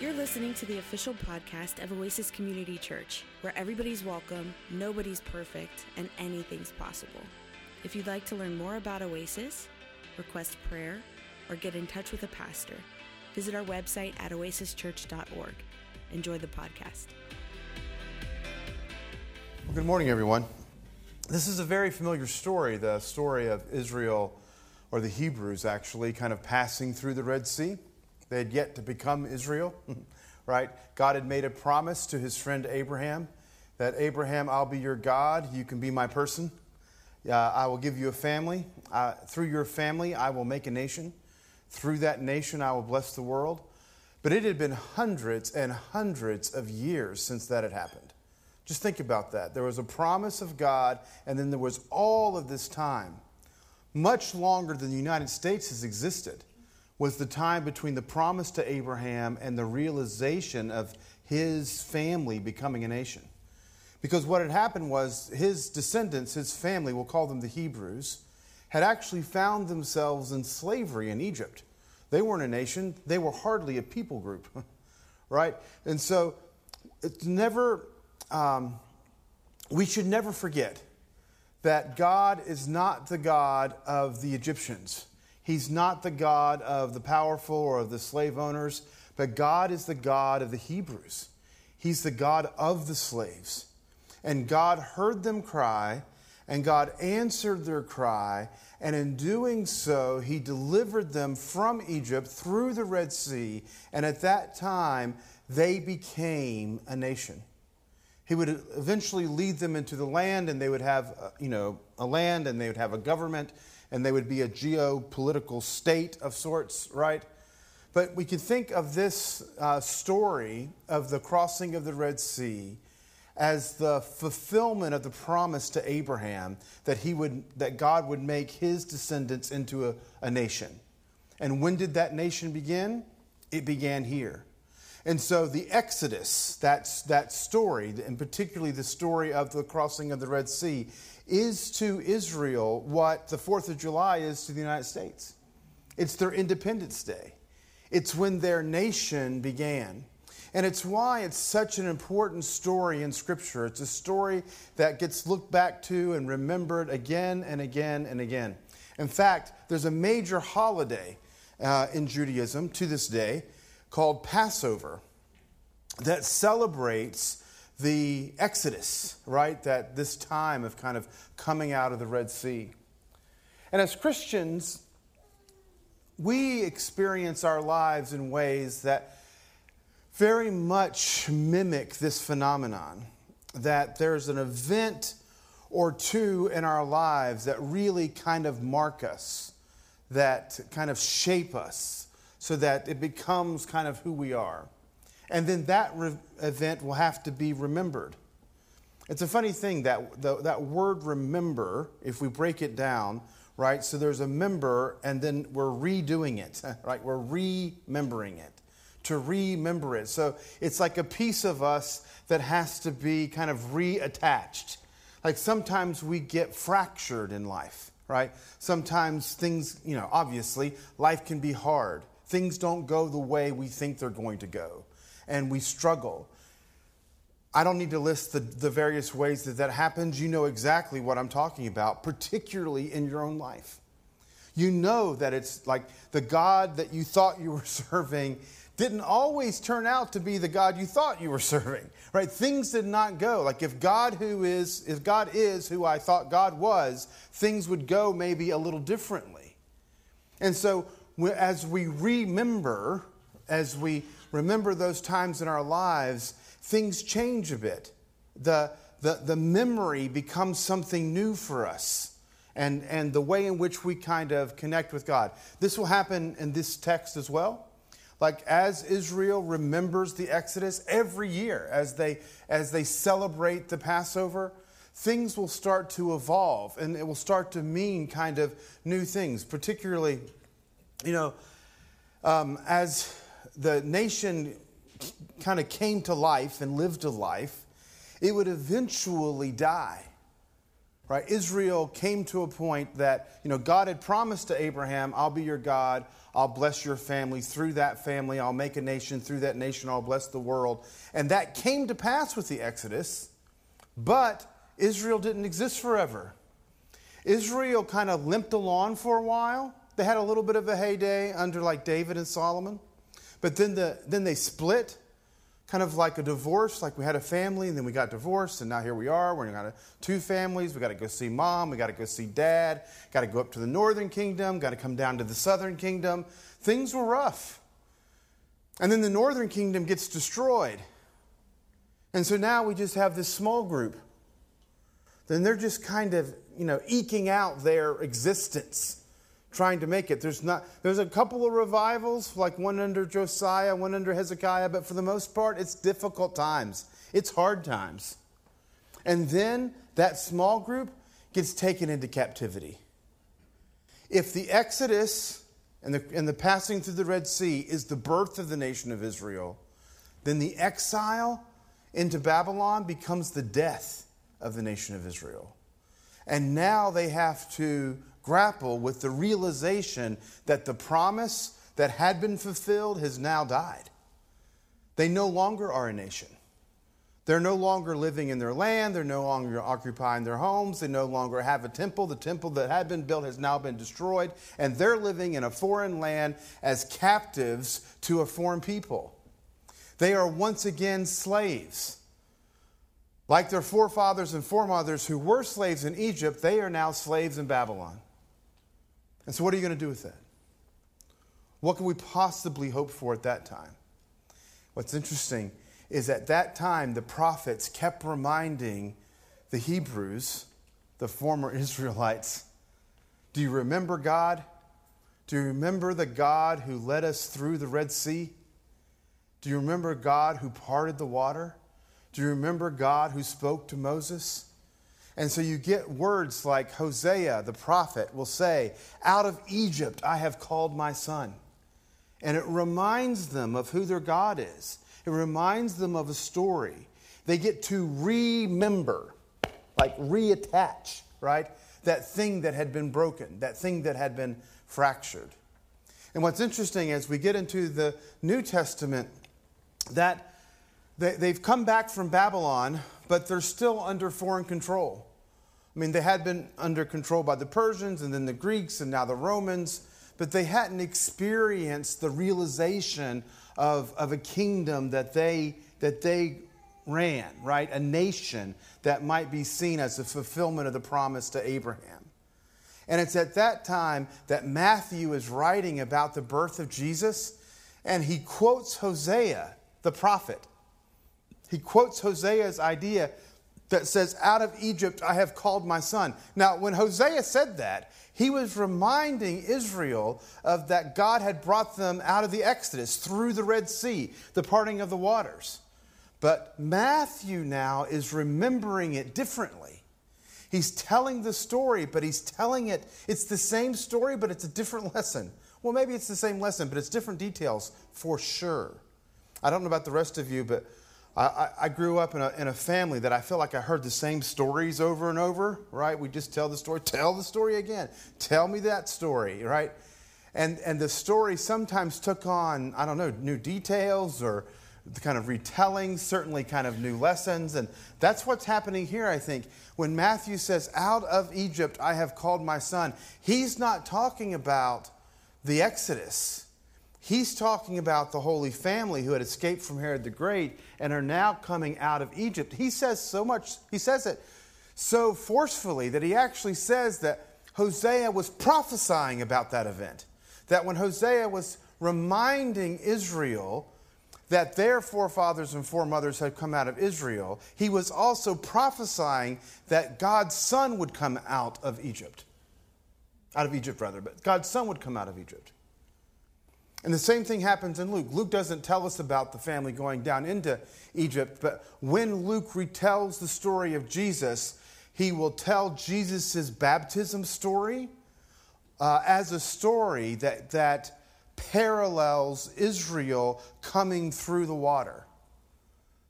You're listening to the official podcast of Oasis Community Church, where everybody's welcome, nobody's perfect, and anything's possible. If you'd like to learn more about Oasis, request prayer, or get in touch with a pastor, visit our website at oasischurch.org. Enjoy the podcast. Well, good morning, everyone. This is a very familiar story the story of Israel, or the Hebrews actually, kind of passing through the Red Sea. They had yet to become Israel, right? God had made a promise to his friend Abraham that Abraham, I'll be your God, you can be my person. Uh, I will give you a family. Uh, through your family, I will make a nation. Through that nation, I will bless the world. But it had been hundreds and hundreds of years since that had happened. Just think about that. There was a promise of God, and then there was all of this time. Much longer than the United States has existed was the time between the promise to Abraham and the realization of his family becoming a nation. Because what had happened was his descendants, his family, we'll call them the Hebrews, had actually found themselves in slavery in Egypt. They weren't a nation, they were hardly a people group, right? And so it's never, um, we should never forget that God is not the God of the Egyptians. He's not the God of the powerful or of the slave owners, but God is the God of the Hebrews. He's the God of the slaves. And God heard them cry, and God answered their cry, and in doing so, He delivered them from Egypt through the Red Sea, and at that time, they became a nation. He would eventually lead them into the land, and they would have, uh, you know, a land, and they would have a government, and they would be a geopolitical state of sorts, right? But we can think of this uh, story of the crossing of the Red Sea as the fulfillment of the promise to Abraham that, he would, that God would make his descendants into a, a nation. And when did that nation begin? It began here. And so the Exodus, that's that story, and particularly the story of the crossing of the Red Sea, is to Israel what the 4th of July is to the United States. It's their Independence Day, it's when their nation began. And it's why it's such an important story in Scripture. It's a story that gets looked back to and remembered again and again and again. In fact, there's a major holiday uh, in Judaism to this day called Passover that celebrates the Exodus, right? That this time of kind of coming out of the Red Sea. And as Christians, we experience our lives in ways that very much mimic this phenomenon that there's an event or two in our lives that really kind of mark us, that kind of shape us, so that it becomes kind of who we are. And then that re- event will have to be remembered. It's a funny thing that the, that word remember, if we break it down, right? So there's a member, and then we're redoing it, right? We're remembering it, to remember it. So it's like a piece of us that has to be kind of reattached. Like sometimes we get fractured in life, right? Sometimes things, you know, obviously, life can be hard things don't go the way we think they're going to go, and we struggle. I don't need to list the, the various ways that that happens. You know exactly what I'm talking about, particularly in your own life. You know that it's like the God that you thought you were serving didn't always turn out to be the God you thought you were serving, right? Things did not go. Like if God who is, if God is who I thought God was, things would go maybe a little differently. And so as we remember, as we remember those times in our lives, things change a bit. The, the, the memory becomes something new for us and, and the way in which we kind of connect with God. This will happen in this text as well. Like as Israel remembers the Exodus every year, as they, as they celebrate the Passover, things will start to evolve and it will start to mean kind of new things, particularly you know, um, as the nation kind of came to life and lived a life, it would eventually die. right? Israel came to a point that, you know, God had promised to Abraham, I'll be your God, I'll bless your family. Through that family, I'll make a nation. Through that nation, I'll bless the world. And that came to pass with the Exodus, but Israel didn't exist forever. Israel kind of limped along for a while. They had a little bit of a heyday under like David and Solomon, but then, the, then they split kind of like a divorce, like we had a family and then we got divorced, and now here we are. We're got two families. We got to go see mom. We got to go see dad. Got to go up to the northern kingdom. Got to come down to the southern kingdom. Things were rough. And then the northern kingdom gets destroyed. And so now we just have this small group. Then they're just kind of, you know, eking out their existence trying to make it. There's not there's a couple of revivals, like one under Josiah, one under Hezekiah, but for the most part, it's difficult times. It's hard times. And then that small group gets taken into captivity. If the Exodus and the, and the passing through the Red Sea is the birth of the nation of Israel, then the exile into Babylon becomes the death of the nation of Israel. And now they have to grapple with the realization that the promise that had been fulfilled has now died. They no longer are a nation. They're no longer living in their land. They're no longer occupying their homes. They no longer have a temple. The temple that had been built has now been destroyed. And they're living in a foreign land as captives to a foreign people. They are once again slaves. Like their forefathers and foremothers who were slaves in Egypt, they are now slaves in Babylon. And so, what are you going to do with that? What can we possibly hope for at that time? What's interesting is at that time, the prophets kept reminding the Hebrews, the former Israelites, do you remember God? Do you remember the God who led us through the Red Sea? Do you remember God who parted the water? Do you remember God who spoke to Moses? And so you get words like Hosea, the prophet, will say, Out of Egypt I have called my son. And it reminds them of who their God is, it reminds them of a story. They get to remember, like reattach, right? That thing that had been broken, that thing that had been fractured. And what's interesting as we get into the New Testament, that they've come back from Babylon, but they're still under foreign control. I mean, they had been under control by the Persians and then the Greeks and now the Romans, but they hadn't experienced the realization of, of a kingdom that they, that they ran, right? A nation that might be seen as a fulfillment of the promise to Abraham. And it's at that time that Matthew is writing about the birth of Jesus, and he quotes Hosea, the prophet. He quotes Hosea's idea that says, Out of Egypt I have called my son. Now, when Hosea said that, he was reminding Israel of that God had brought them out of the Exodus through the Red Sea, the parting of the waters. But Matthew now is remembering it differently. He's telling the story, but he's telling it, it's the same story, but it's a different lesson. Well, maybe it's the same lesson, but it's different details for sure. I don't know about the rest of you, but I, I, grew up in a, in a family that I feel like I heard the same stories over and over, right? We just tell the story, tell the story again, tell me that story, right? And, and the story sometimes took on, I don't know, new details or the kind of retelling, certainly kind of new lessons. And that's what's happening here, I think. When Matthew says, Out of Egypt I have called my son, he's not talking about the Exodus. He's talking about the Holy Family who had escaped from Herod the Great and are now coming out of Egypt. He says so much, he says it so forcefully that he actually says that Hosea was prophesying about that event. That when Hosea was reminding Israel that their forefathers and foremothers had come out of Israel, he was also prophesying that God's son would come out of Egypt. Out of Egypt, rather, but God's son would come out of Egypt. And the same thing happens in Luke. Luke doesn't tell us about the family going down into Egypt, but when Luke retells the story of Jesus, he will tell Jesus' baptism story uh, as a story that, that parallels Israel coming through the water.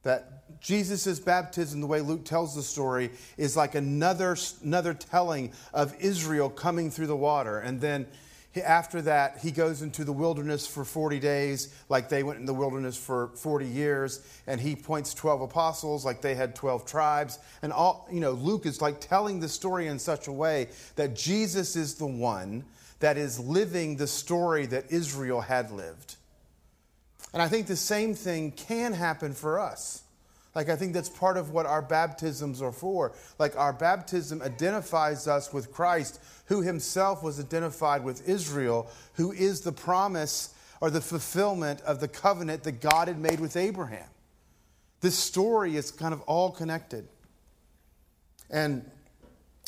That Jesus' baptism, the way Luke tells the story, is like another, another telling of Israel coming through the water. And then after that, he goes into the wilderness for 40 days, like they went in the wilderness for 40 years. And he points 12 apostles, like they had 12 tribes. And all, you know, Luke is like telling the story in such a way that Jesus is the one that is living the story that Israel had lived. And I think the same thing can happen for us. Like, I think that's part of what our baptisms are for. Like, our baptism identifies us with Christ, who himself was identified with Israel, who is the promise or the fulfillment of the covenant that God had made with Abraham. This story is kind of all connected. And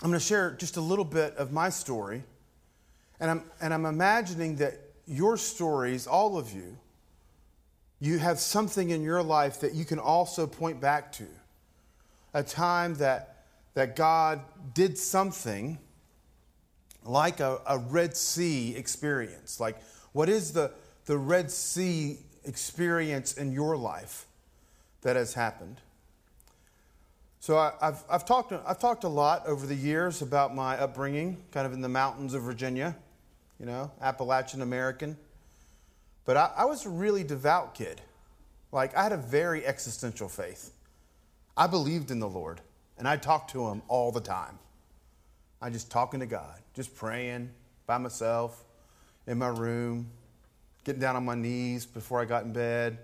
I'm going to share just a little bit of my story. And I'm, and I'm imagining that your stories, all of you, you have something in your life that you can also point back to. A time that, that God did something like a, a Red Sea experience. Like, what is the, the Red Sea experience in your life that has happened? So I, have I've, talked, I've talked a lot over the years about my upbringing, kind of in the mountains of Virginia, you know, Appalachian American. But I, I was a really devout kid. Like, I had a very existential faith. I believed in the Lord, and I talked to Him all the time. I just talking to God, just praying by myself in my room, getting down on my knees before I got in bed,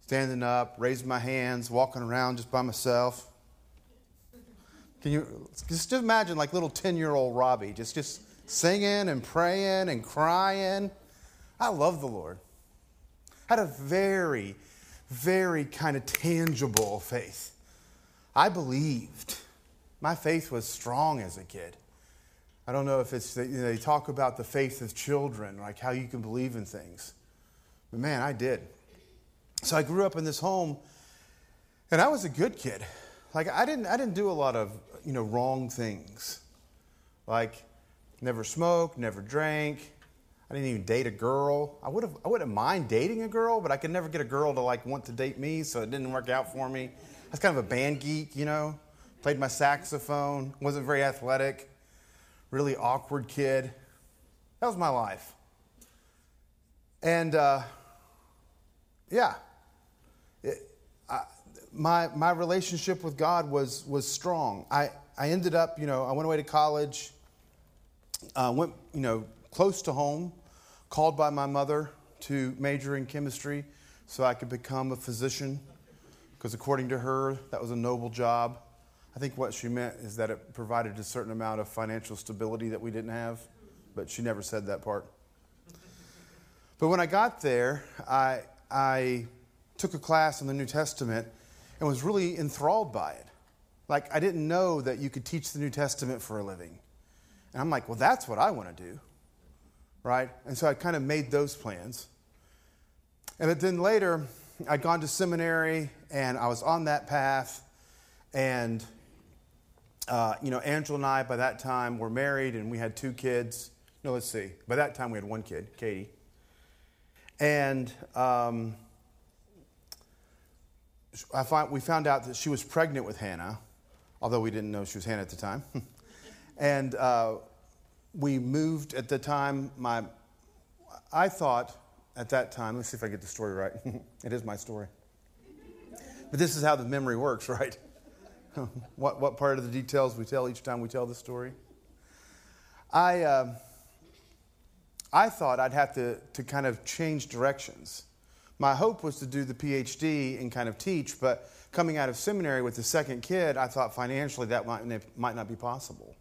standing up, raising my hands, walking around just by myself. Can you just imagine like little 10 year old Robbie just, just singing and praying and crying? I love the Lord. I Had a very, very kind of tangible faith. I believed. My faith was strong as a kid. I don't know if it's, you know, they talk about the faith of children, like how you can believe in things. But man, I did. So I grew up in this home, and I was a good kid. Like I didn't, I didn't do a lot of, you know, wrong things. Like never smoked, never drank, I didn't even date a girl. I would have I wouldn't mind dating a girl, but I could never get a girl to like want to date me, so it didn't work out for me. I was kind of a band geek, you know. Played my saxophone, wasn't very athletic, really awkward kid. That was my life. And uh, yeah, it, I, my my relationship with God was was strong. I I ended up, you know, I went away to college. Uh, went, you know, close to home called by my mother to major in chemistry so I could become a physician, because according to her, that was a noble job. I think what she meant is that it provided a certain amount of financial stability that we didn't have, but she never said that part. But when I got there, I, I took a class in the New Testament and was really enthralled by it. Like, I didn't know that you could teach the New Testament for a living. And I'm like, well, that's what I want to do right? And so I kind of made those plans. And then later, I'd gone to seminary and I was on that path. And, uh, you know, Angela and I, by that time, were married and we had two kids. No, let's see. By that time, we had one kid, Katie. And um, I find, we found out that she was pregnant with Hannah, although we didn't know she was Hannah at the time. and uh, we moved at the time. My, I thought at that time, let's see if I get the story right. it is my story. But this is how the memory works, right? what, what part of the details we tell each time we tell the story? I, uh, I thought I'd have to, to kind of change directions. My hope was to do the PhD and kind of teach, but coming out of seminary with the second kid, I thought financially that might, might not be possible.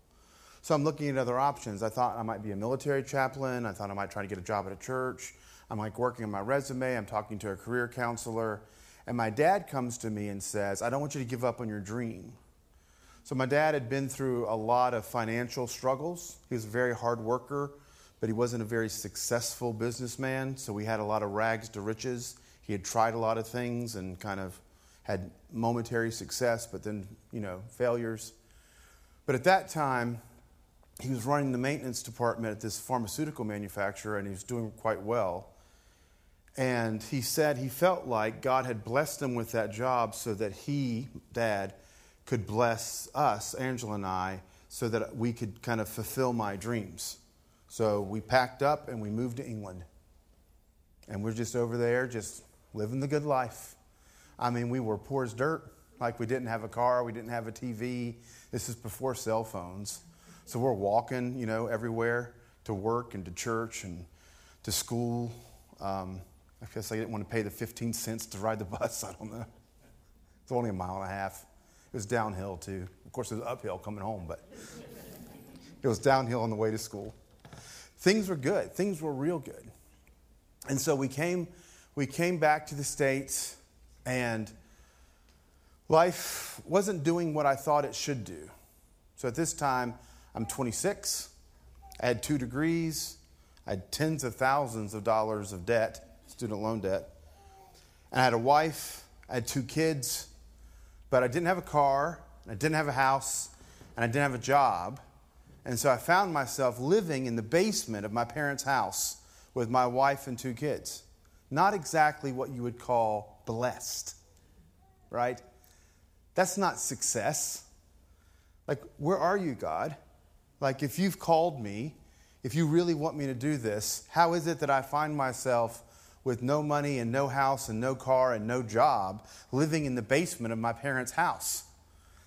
So I'm looking at other options. I thought I might be a military chaplain. I thought I might try to get a job at a church. I'm like working on my resume. I'm talking to a career counselor. And my dad comes to me and says, I don't want you to give up on your dream. So my dad had been through a lot of financial struggles. He was a very hard worker, but he wasn't a very successful businessman. So we had a lot of rags to riches. He had tried a lot of things and kind of had momentary success, but then, you know, failures. But at that time, he was running the maintenance department at this pharmaceutical manufacturer and he was doing quite well. And he said he felt like God had blessed him with that job so that he, dad, could bless us, Angela and I, so that we could kind of fulfill my dreams. So we packed up and we moved to England. And we're just over there, just living the good life. I mean, we were poor as dirt. Like we didn't have a car, we didn't have a TV. This is before cell phones. So we're walking, you know, everywhere to work and to church and to school. Um, I guess I didn't want to pay the 15 cents to ride the bus. I don't know. It's only a mile and a half. It was downhill, too. Of course, it was uphill coming home, but it was downhill on the way to school. Things were good. Things were real good. And so we came, we came back to the States, and life wasn't doing what I thought it should do. So at this time, I'm 26. I had two degrees. I had tens of thousands of dollars of debt student loan debt. And I had a wife, I had two kids, but I didn't have a car, I didn't have a house, and I didn't have a job. And so I found myself living in the basement of my parents' house with my wife and two kids. Not exactly what you would call blessed, right? That's not success. Like, where are you, God? Like, if you've called me, if you really want me to do this, how is it that I find myself with no money and no house and no car and no job, living in the basement of my parents' house.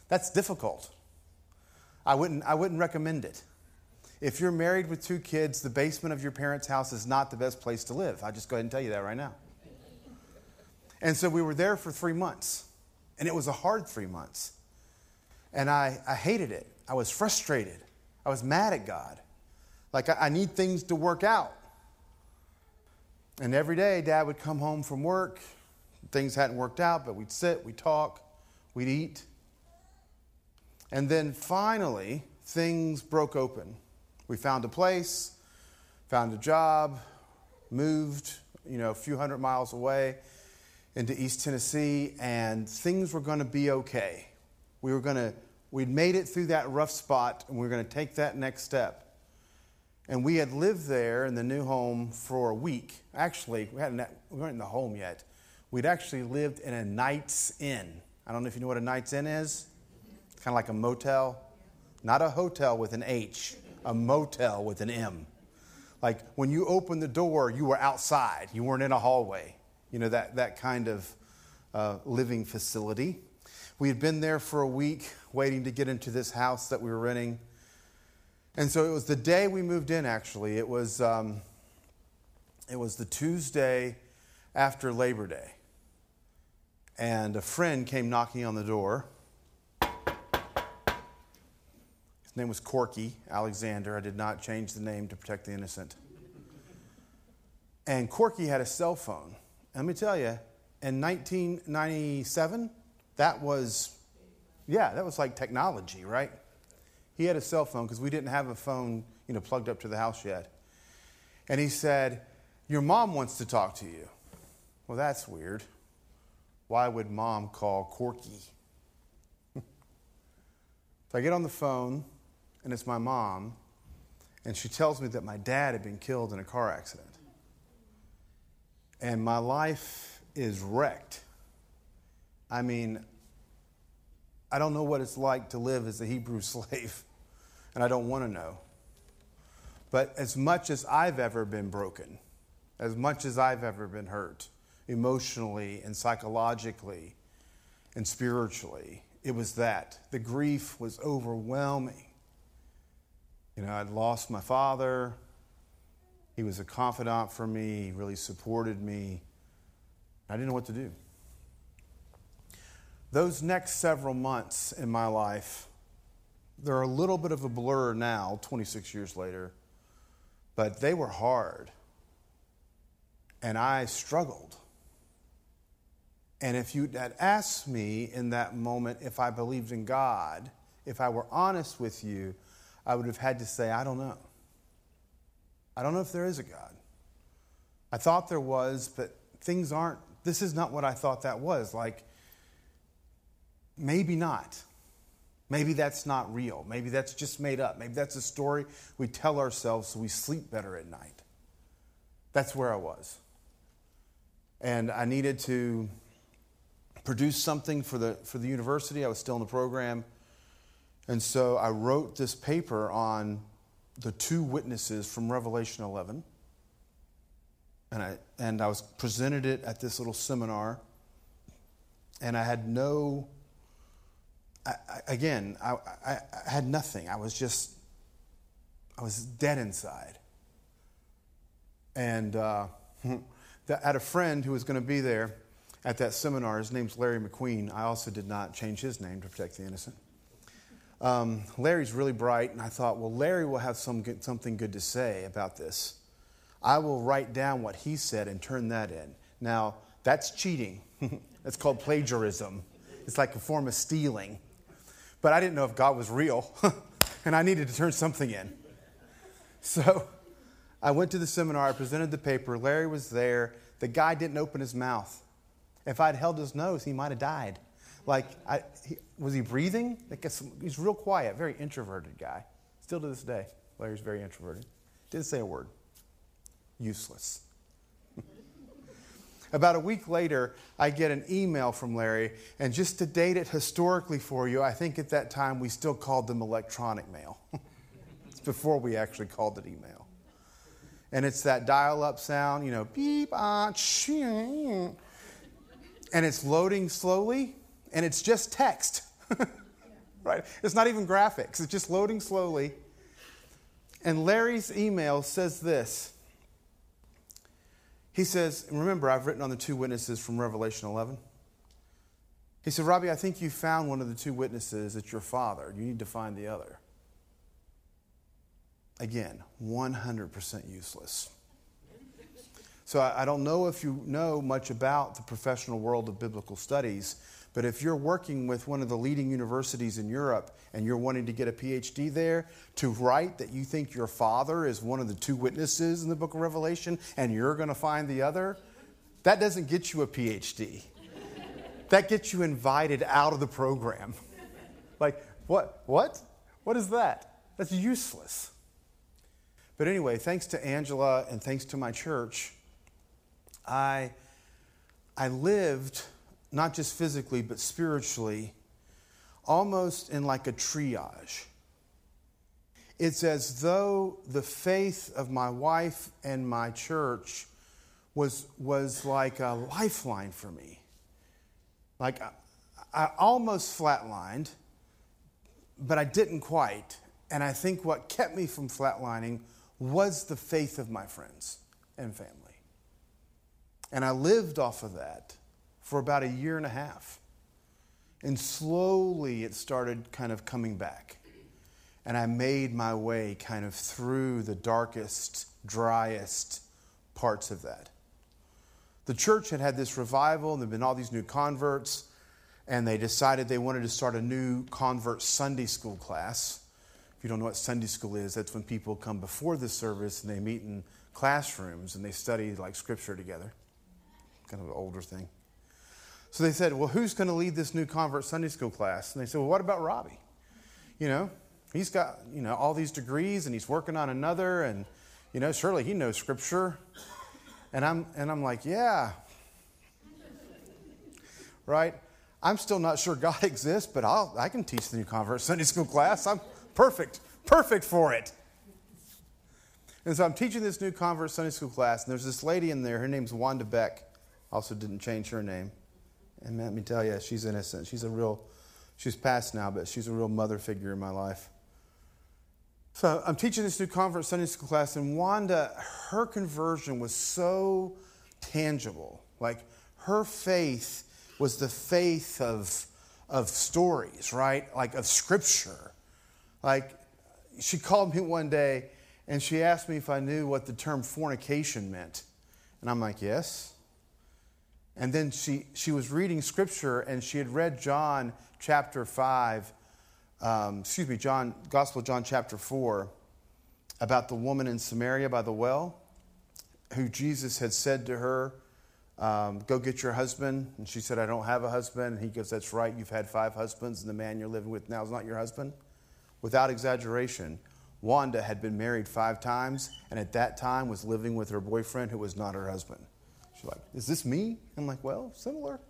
That's difficult. I wouldn't, I wouldn't recommend it. If you're married with two kids, the basement of your parents' house is not the best place to live. I'll just go ahead and tell you that right now. And so we were there for three months, and it was a hard three months. And I, I hated it. I was frustrated. I was mad at God. Like, I, I need things to work out. And every day, Dad would come home from work. Things hadn't worked out, but we'd sit, we'd talk, we'd eat. And then finally, things broke open. We found a place, found a job, moved, you know, a few hundred miles away into East Tennessee, and things were going to be okay. We were going to, we'd made it through that rough spot, and we were going to take that next step. And we had lived there in the new home for a week. Actually, we, hadn't, we weren't in the home yet. We'd actually lived in a Knights Inn. I don't know if you know what a Knights Inn is. It's kind of like a motel. Not a hotel with an H, a motel with an M. Like when you opened the door, you were outside. You weren't in a hallway. You know, that, that kind of uh, living facility. We had been there for a week waiting to get into this house that we were renting. And so it was the day we moved in, actually. It was, um, it was the Tuesday after Labor Day. And a friend came knocking on the door. His name was Corky Alexander. I did not change the name to protect the innocent. And Corky had a cell phone. Let me tell you, in 1997, that was, yeah, that was like technology, right? He had a cell phone because we didn't have a phone, you know, plugged up to the house yet. And he said, "Your mom wants to talk to you." Well, that's weird. Why would mom call Corky? so I get on the phone, and it's my mom, and she tells me that my dad had been killed in a car accident. And my life is wrecked. I mean, I don't know what it's like to live as a Hebrew slave, and I don't want to know. But as much as I've ever been broken, as much as I've ever been hurt, emotionally and psychologically and spiritually, it was that. The grief was overwhelming. You know, I'd lost my father. He was a confidant for me, he really supported me. I didn't know what to do. Those next several months in my life, they're a little bit of a blur now, 26 years later, but they were hard. And I struggled. And if you had asked me in that moment if I believed in God, if I were honest with you, I would have had to say, I don't know. I don't know if there is a God. I thought there was, but things aren't, this is not what I thought that was. Like, Maybe not. Maybe that's not real. Maybe that's just made up. Maybe that's a story we tell ourselves so we sleep better at night. That's where I was. and I needed to produce something for the, for the university. I was still in the program. And so I wrote this paper on the two witnesses from Revelation 11. And I, and I was presented it at this little seminar. And I had no, I, again, I, I had nothing. I was just, I was dead inside. And uh, I had a friend who was going to be there at that seminar. His name's Larry McQueen. I also did not change his name to protect the innocent. Um, Larry's really bright, and I thought, well, Larry will have some good, something good to say about this. I will write down what he said and turn that in. Now, that's cheating. It's called plagiarism. It's like a form of stealing. But I didn't know if God was real, and I needed to turn something in. So I went to the seminar, I presented the paper. Larry was there. The guy didn't open his mouth. If I'd held his nose, he might have died. Like, I, he, was he breathing? he's real quiet, very introverted guy. Still to this day, Larry's very introverted. Didn't say a word. Useless. About a week later, I get an email from Larry, and just to date it historically for you, I think at that time we still called them electronic mail. it's before we actually called it email. And it's that dial up sound, you know, beep, ah, ching. and it's loading slowly, and it's just text. right? It's not even graphics, it's just loading slowly. And Larry's email says this. He says, remember, I've written on the two witnesses from Revelation 11. He said, Robbie, I think you found one of the two witnesses. It's your father. You need to find the other. Again, 100% useless. So I, don't know if you know much about the professional world of biblical studies, but if you're working with one of the leading universities in Europe and you're wanting to get a PhD there, to write that you think your father is one of the two witnesses in the book of Revelation and you're going to find the other, that doesn't get you a PhD. that gets you invited out of the program. like, what? What? What is that? That's useless. But anyway, thanks to Angela and thanks to my church, I, I lived, not just physically, but spiritually, almost in like a triage. It's as though the faith of my wife and my church was, was like a lifeline for me. Like I, I almost flatlined, but I didn't quite. And I think what kept me from flatlining was the faith of my friends and family. And I lived off of that for about a year and a half. And slowly it started kind of coming back. And I made my way kind of through the darkest, driest parts of that. The church had had this revival, and there had been all these new converts, and they decided they wanted to start a new convert Sunday school class. If you don't know what Sunday school is, that's when people come before the service and they meet in classrooms and they study like scripture together kind of an older thing. So they said, Well, who's going to lead this new convert Sunday school class? And they said, Well, what about Robbie? You know, he's got, you know, all these degrees and he's working on another and, you know, surely he knows scripture. And I'm, and I'm like, Yeah. right? I'm still not sure God exists, but I'll, I can teach the new convert Sunday school class. I'm perfect, perfect for it. And so I'm teaching this new convert Sunday school class, and there's this lady in there. Her name's Wanda Beck. Also, didn't change her name. And let me tell you, she's innocent. She's a real, she's passed now, but she's a real mother figure in my life. So I'm teaching this new conference Sunday school class, and Wanda, her conversion was so tangible. Like her faith was the faith of, of stories, right? Like of scripture. Like she called me one day and she asked me if I knew what the term fornication meant. And I'm like, yes. And then she, she was reading scripture and she had read John chapter 5, um, excuse me, John, Gospel John chapter 4, about the woman in Samaria by the well, who Jesus had said to her, um, Go get your husband. And she said, I don't have a husband. And he goes, That's right, you've had five husbands, and the man you're living with now is not your husband. Without exaggeration, Wanda had been married five times, and at that time was living with her boyfriend who was not her husband. She's like, Is this me? I'm like, Well, similar.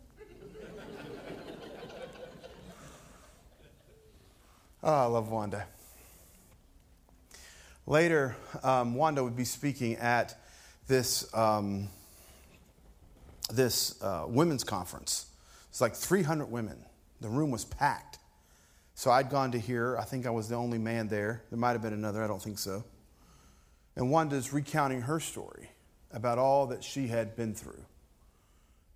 oh, I love Wanda. Later, um, Wanda would be speaking at this, um, this uh, women's conference. It's like 300 women. The room was packed. So I'd gone to hear. I think I was the only man there. There might have been another, I don't think so. And Wanda's recounting her story about all that she had been through.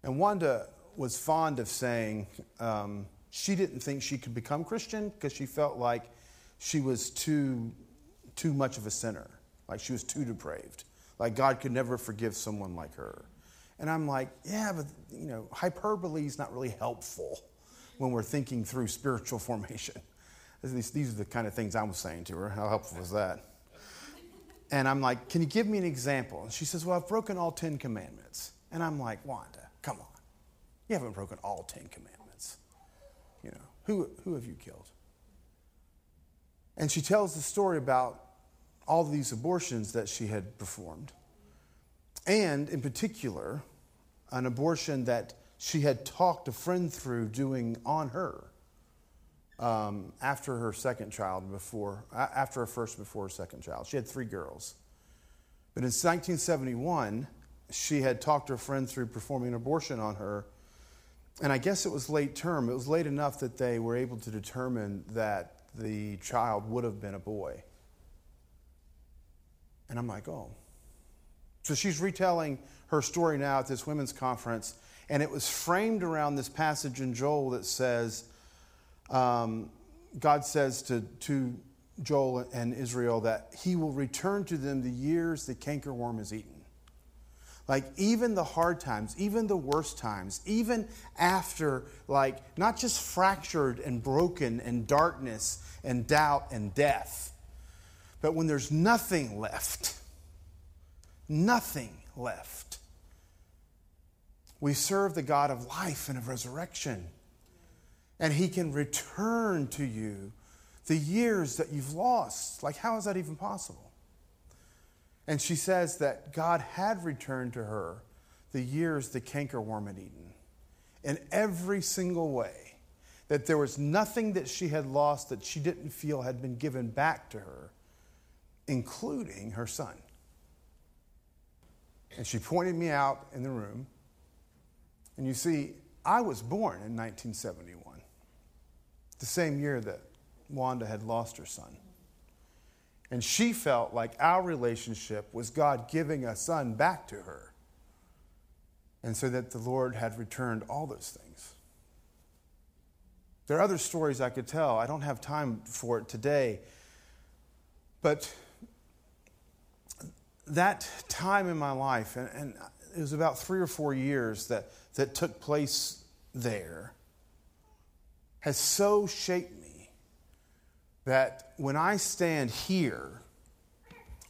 And Wanda was fond of saying um, she didn't think she could become Christian because she felt like she was too too much of a sinner, like she was too depraved, like God could never forgive someone like her. And I'm like, yeah, but you know, hyperbole is not really helpful when we're thinking through spiritual formation. These, these are the kind of things I was saying to her. How helpful was that? And I'm like, can you give me an example? And she says, well, I've broken all 10 commandments. And I'm like, Wanda, come on. You haven't broken all 10 commandments. You know, who, who have you killed? And she tells the story about all these abortions that she had performed. And in particular, an abortion that she had talked a friend through doing on her um, after her second child, before, after her first, before her second child. She had three girls. But in 1971, she had talked her friend through performing an abortion on her. And I guess it was late term. It was late enough that they were able to determine that the child would have been a boy. And I'm like, oh. So she's retelling her story now at this women's conference, and it was framed around this passage in Joel that says, um, God says to, to Joel and Israel that he will return to them the years the cankerworm has eaten. Like, even the hard times, even the worst times, even after, like, not just fractured and broken and darkness and doubt and death, but when there's nothing left, nothing left, we serve the God of life and of resurrection. And He can return to you the years that you've lost. Like, how is that even possible? And she says that God had returned to her the years the cankerworm had eaten in every single way. That there was nothing that she had lost that she didn't feel had been given back to her including her son. And she pointed me out in the room. And you see, I was born in 1971, the same year that Wanda had lost her son. And she felt like our relationship was God giving a son back to her. And so that the Lord had returned all those things. There are other stories I could tell. I don't have time for it today. But that time in my life, and, and, it was about three or four years that, that took place there, has so shaped me that when I stand here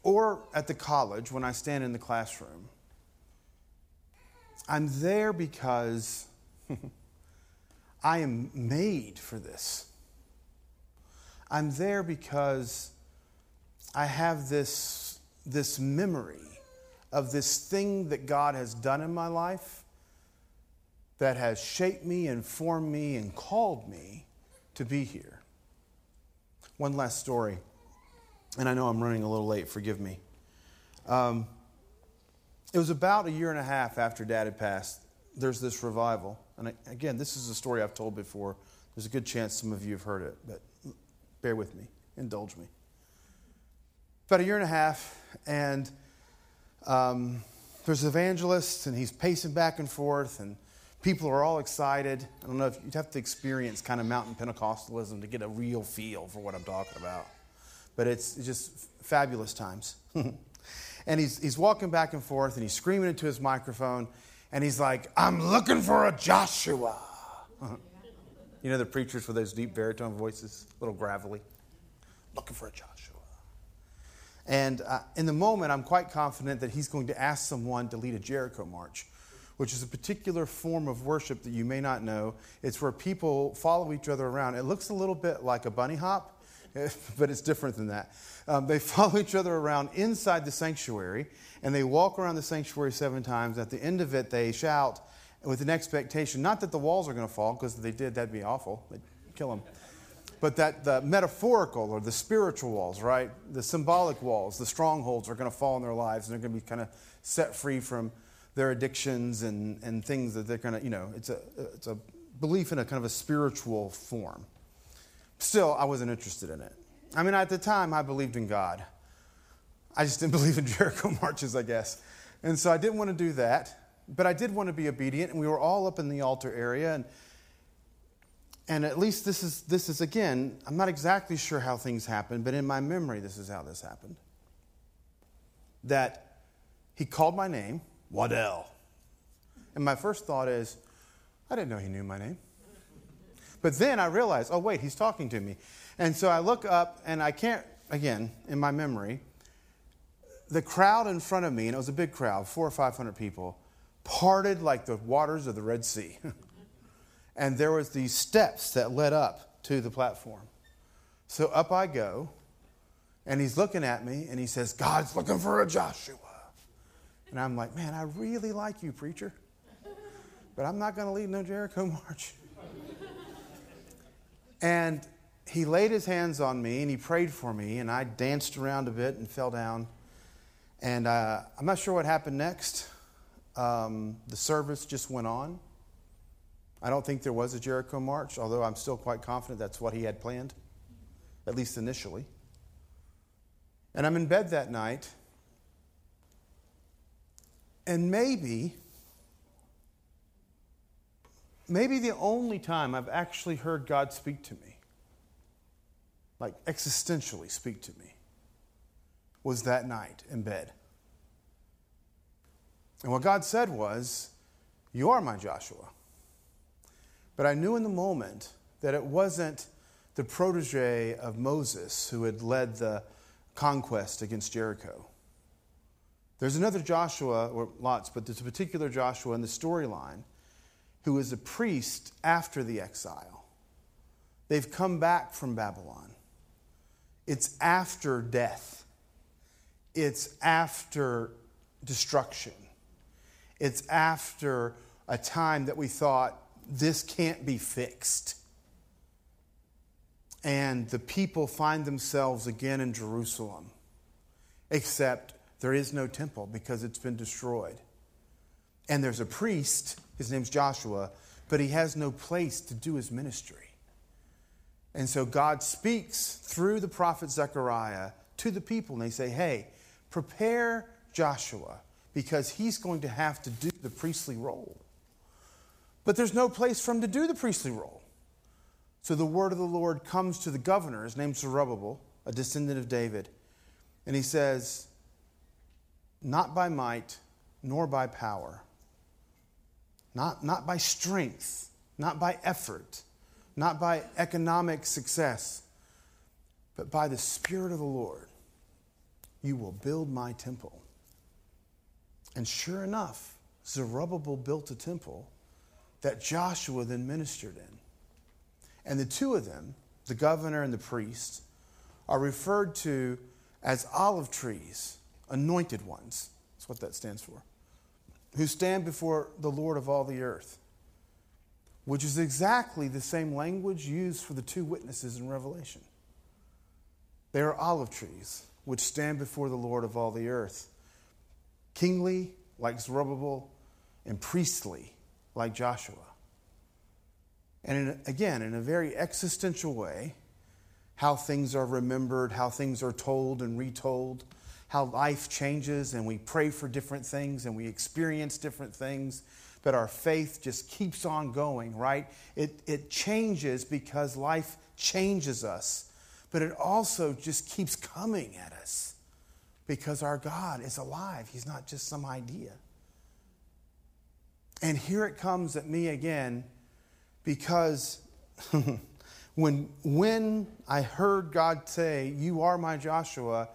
or at the college, when I stand in the classroom, I'm there because I am made for this. I'm there because I have this this memory of this thing that God has done in my life that has shaped me and formed me and called me to be here. One last story, and I know I'm running a little late, forgive me. Um, it was about a year and a half after Dad had passed. There's this revival. And again, this is a story I've told before. There's a good chance some of you have heard it, but bear with me, indulge me about a year and a half, and um, there's an evangelist, and he's pacing back and forth, and people are all excited. I don't know if you'd have to experience kind of mountain Pentecostalism to get a real feel for what I'm talking about, but it's, just fabulous times. and he's, he's walking back and forth, and he's screaming into his microphone, and he's like, I'm looking for a Joshua. you know the preachers with those deep baritone voices, a little gravelly? Looking for a Joshua. And uh, in the moment, I'm quite confident that he's going to ask someone to lead a Jericho march, which is a particular form of worship that you may not know. It's where people follow each other around. It looks a little bit like a bunny hop, but it's different than that. Um, they follow each other around inside the sanctuary, and they walk around the sanctuary seven times. At the end of it, they shout with an expectation not that the walls are going to fall, because if they did, that'd be awful. They'd kill them. But that the metaphorical or the spiritual walls, right? The symbolic walls, the strongholds are going to fall in their lives, and they're going to be kind of set free from their addictions and, and things that they're going to, you know, it's a, it's a belief in a kind of a spiritual form. Still, I wasn't interested in it. I mean, at the time, I believed in God. I just didn't believe in Jericho marches, I guess. And so I didn't want to do that, but I did want to be obedient, and we were all up in the altar area. And, and at least this is, this is, again, I'm not exactly sure how things happened, but in my memory, this is how this happened. That he called my name, Waddell. And my first thought is, I didn't know he knew my name. But then I realized, oh, wait, he's talking to me. And so I look up, and I can't, again, in my memory, the crowd in front of me, and it was a big crowd, four or 500 people, parted like the waters of the Red Sea. and there was these steps that led up to the platform. So up I go, and he's looking at me, and he says, God's looking for a Joshua. And I'm like, man, I really like you, preacher. But I'm not going to lead no Jericho march. and he laid his hands on me and he prayed for me, and I danced around a bit and fell down. And uh, I'm not sure what happened next. Um, the service just went on. I don't think there was a Jericho march, although I'm still quite confident that's what he had planned, at least initially. And I'm in bed that night, and maybe, maybe the only time I've actually heard God speak to me, like existentially speak to me, was that night in bed. And what God said was, You are my Joshua. But I knew in the moment that it wasn't the protege of Moses who had led the conquest against Jericho. There's another Joshua, or lots, but there's a particular Joshua in the storyline who is a priest after the exile. They've come back from Babylon. It's after death, it's after destruction, it's after a time that we thought this can't be fixed. And the people find themselves again in Jerusalem, except there is no temple because it's been destroyed. And there's a priest, his name's Joshua, but he has no place to do his ministry. And so God speaks through the prophet Zechariah to the people, and they say, Hey, prepare Joshua because he's going to have to do the priestly role. But there's no place for him to do the priestly role. So the word of the Lord comes to the governor, his name's Zerubbabel, a descendant of David, and he says, not by might nor by power, not, not by strength, not by effort, not by economic success, but by the Spirit of the Lord, you will build my temple. And sure enough, Zerubbabel built a temple that Joshua then ministered in. And the two of them, the governor and the priest, are referred to as olive trees anointed ones. That's what that stands for. Who stand before the Lord of all the earth, which is exactly the same language used for the two witnesses in Revelation. They are olive trees which stand before the Lord of all the earth, kingly like Zerubbabel, and priestly like Joshua. And in, again, in a very existential way, how things are remembered, how things are told and retold how life changes and we pray for different things and we experience different things, but our faith just keeps on going, right? It, it changes because life changes us, but it also just keeps coming at us because our God is alive. He's not just some idea. And here it comes at me again because when, when I heard God say, You are my Joshua,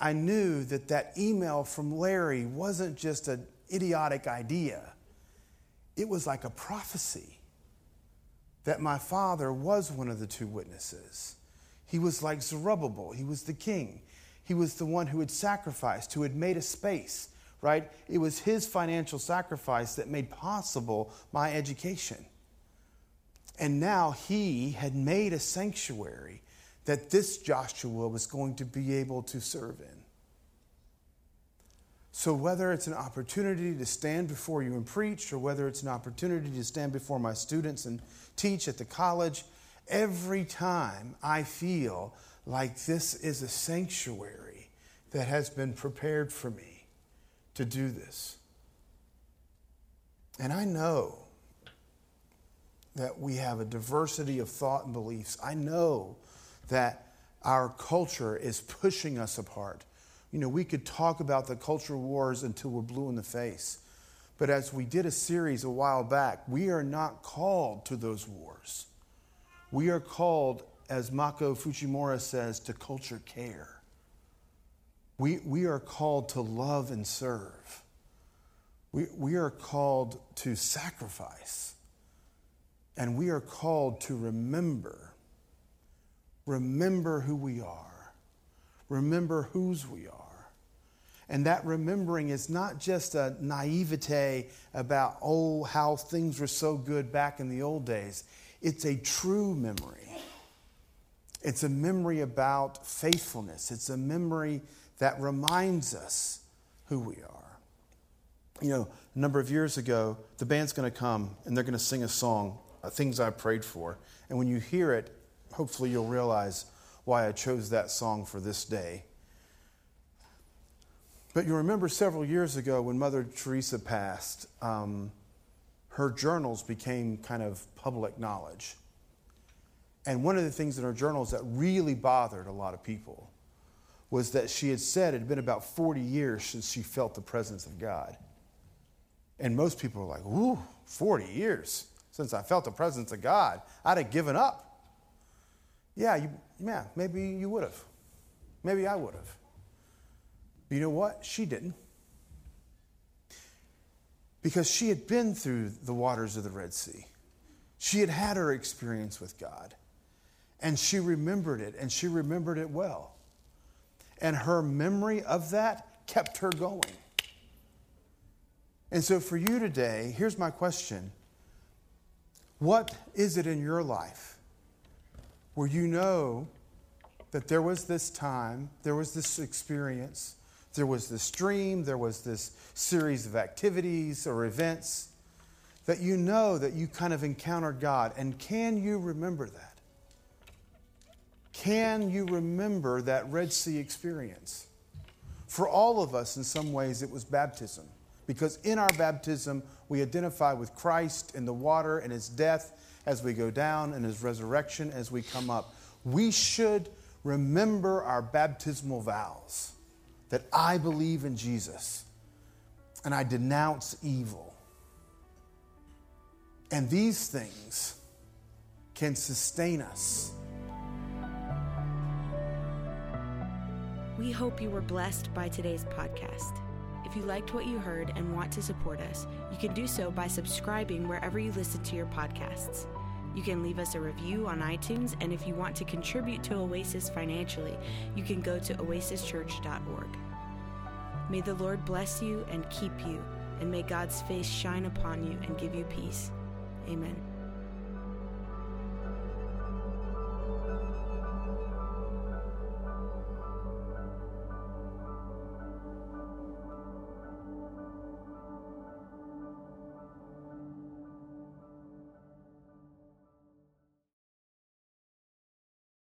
I knew that that email from Larry wasn't just an idiotic idea, it was like a prophecy that my father was one of the two witnesses. He was like Zerubbabel, he was the king. He was the one who had sacrificed, who had made a space, right? It was his financial sacrifice that made possible my education. And now he had made a sanctuary that this Joshua was going to be able to serve in. So, whether it's an opportunity to stand before you and preach, or whether it's an opportunity to stand before my students and teach at the college, every time I feel like this is a sanctuary that has been prepared for me to do this. And I know that we have a diversity of thought and beliefs. I know that our culture is pushing us apart. You know, we could talk about the cultural wars until we're blue in the face. But as we did a series a while back, we are not called to those wars. We are called, as Mako Fujimura says, to culture care. We, we are called to love and serve. We, we are called to sacrifice. And we are called to remember. Remember who we are. Remember whose we are. And that remembering is not just a naivete about, oh, how things were so good back in the old days. It's a true memory. It's a memory about faithfulness. It's a memory that reminds us who we are. You know, a number of years ago, the band's going to come and they're going to sing a song, uh, Things I Prayed For. And when you hear it, hopefully you'll realize why I chose that song for this day. But you remember several years ago when Mother Teresa passed, um, her journals became kind of public knowledge. And one of the things in her journals that really bothered a lot of people was that she had said it had been about 40 years since she felt the presence of God. And most people were like, ooh, 40 years since I felt the presence of God. I'd have given up. Yeah, you, yeah maybe you would have. Maybe I would have. But you know what? She didn't because she had been through the waters of the Red Sea. She had had her experience with God, and she remembered it, and she remembered it well. And her memory of that kept her going. And so, for you today, here's my question What is it in your life where you know that there was this time, there was this experience, there was this dream, there was this series of activities or events that you know that you kind of encountered God. And can you remember that? Can you remember that Red Sea experience? For all of us, in some ways, it was baptism. Because in our baptism, we identify with Christ in the water and his death as we go down and his resurrection as we come up. We should remember our baptismal vows that I believe in Jesus and I denounce evil. And these things can sustain us. We hope you were blessed by today's podcast. If you liked what you heard and want to support us, you can do so by subscribing wherever you listen to your podcasts. You can leave us a review on iTunes, and if you want to contribute to Oasis financially, you can go to oasischurch.org. May the Lord bless you and keep you, and may God's face shine upon you and give you peace. Amen.